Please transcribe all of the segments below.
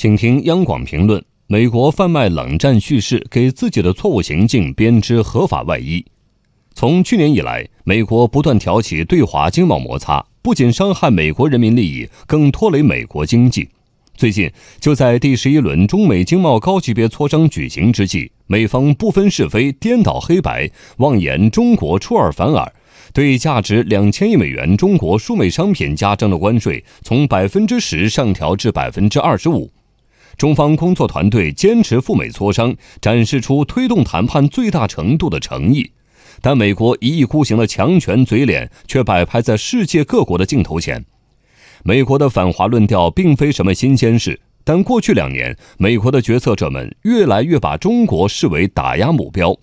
请听央广评论：美国贩卖冷战叙事，给自己的错误行径编织合法外衣。从去年以来，美国不断挑起对华经贸摩擦，不仅伤害美国人民利益，更拖累美国经济。最近，就在第十一轮中美经贸高级别磋商举行之际，美方不分是非、颠倒黑白，妄言中国出尔反尔。对价值两千亿美元中国输美商品加征的关税从百分之十上调至百分之二十五，中方工作团队坚持赴美磋商，展示出推动谈判最大程度的诚意，但美国一意孤行的强权嘴脸却摆拍在世界各国的镜头前。美国的反华论调并非什么新鲜事，但过去两年，美国的决策者们越来越把中国视为打压目标。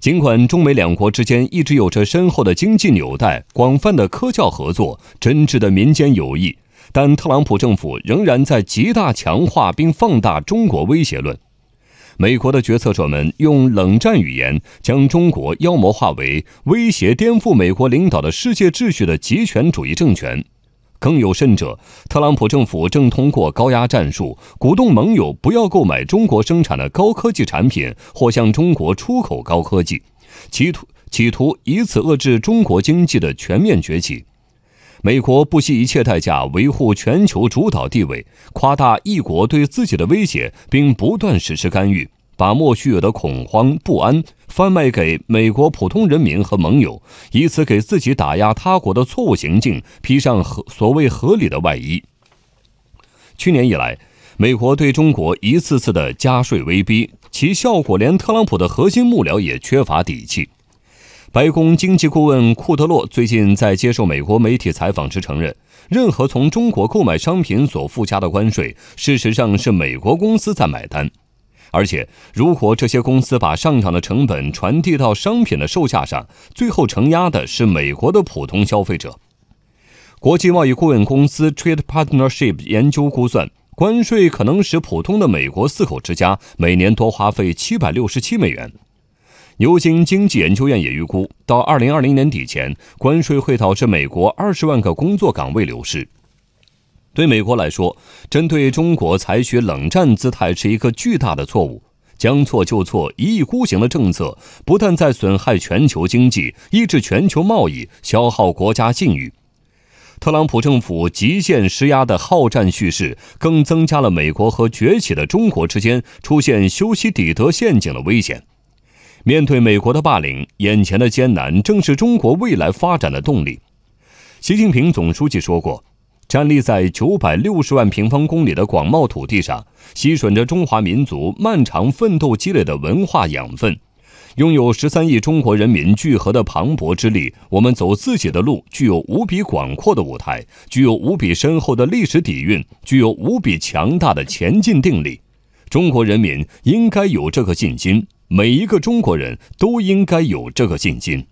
尽管中美两国之间一直有着深厚的经济纽带、广泛的科教合作、真挚的民间友谊，但特朗普政府仍然在极大强化并放大中国威胁论。美国的决策者们用冷战语言将中国妖魔化为威胁颠覆美国领导的世界秩序的极权主义政权。更有甚者，特朗普政府正通过高压战术，鼓动盟友不要购买中国生产的高科技产品或向中国出口高科技，企图企图以此遏制中国经济的全面崛起。美国不惜一切代价维护全球主导地位，夸大一国对自己的威胁，并不断实施干预。把莫须有的恐慌不安贩卖给美国普通人民和盟友，以此给自己打压他国的错误行径披上合所谓合理的外衣。去年以来，美国对中国一次次的加税威逼，其效果连特朗普的核心幕僚也缺乏底气。白宫经济顾问库德洛最近在接受美国媒体采访时承认，任何从中国购买商品所附加的关税，事实上是美国公司在买单。而且，如果这些公司把上涨的成本传递到商品的售价上，最后承压的是美国的普通消费者。国际贸易顾问公司 Trade Partnership 研究估算，关税可能使普通的美国四口之家每年多花费七百六十七美元。牛津经济研究院也预估，到二零二零年底前，关税会导致美国二十万个工作岗位流失。对美国来说，针对中国采取冷战姿态是一个巨大的错误。将错就错、一意孤行的政策，不但在损害全球经济、抑制全球贸易、消耗国家信誉。特朗普政府极限施压的好战叙事，更增加了美国和崛起的中国之间出现修昔底德陷阱的危险。面对美国的霸凌，眼前的艰难正是中国未来发展的动力。习近平总书记说过。站立在九百六十万平方公里的广袤土地上，吸吮着中华民族漫长奋斗积累的文化养分，拥有十三亿中国人民聚合的磅礴之力，我们走自己的路，具有无比广阔的舞台，具有无比深厚的历史底蕴，具有无比强大的前进定力。中国人民应该有这个信心，每一个中国人都应该有这个信心。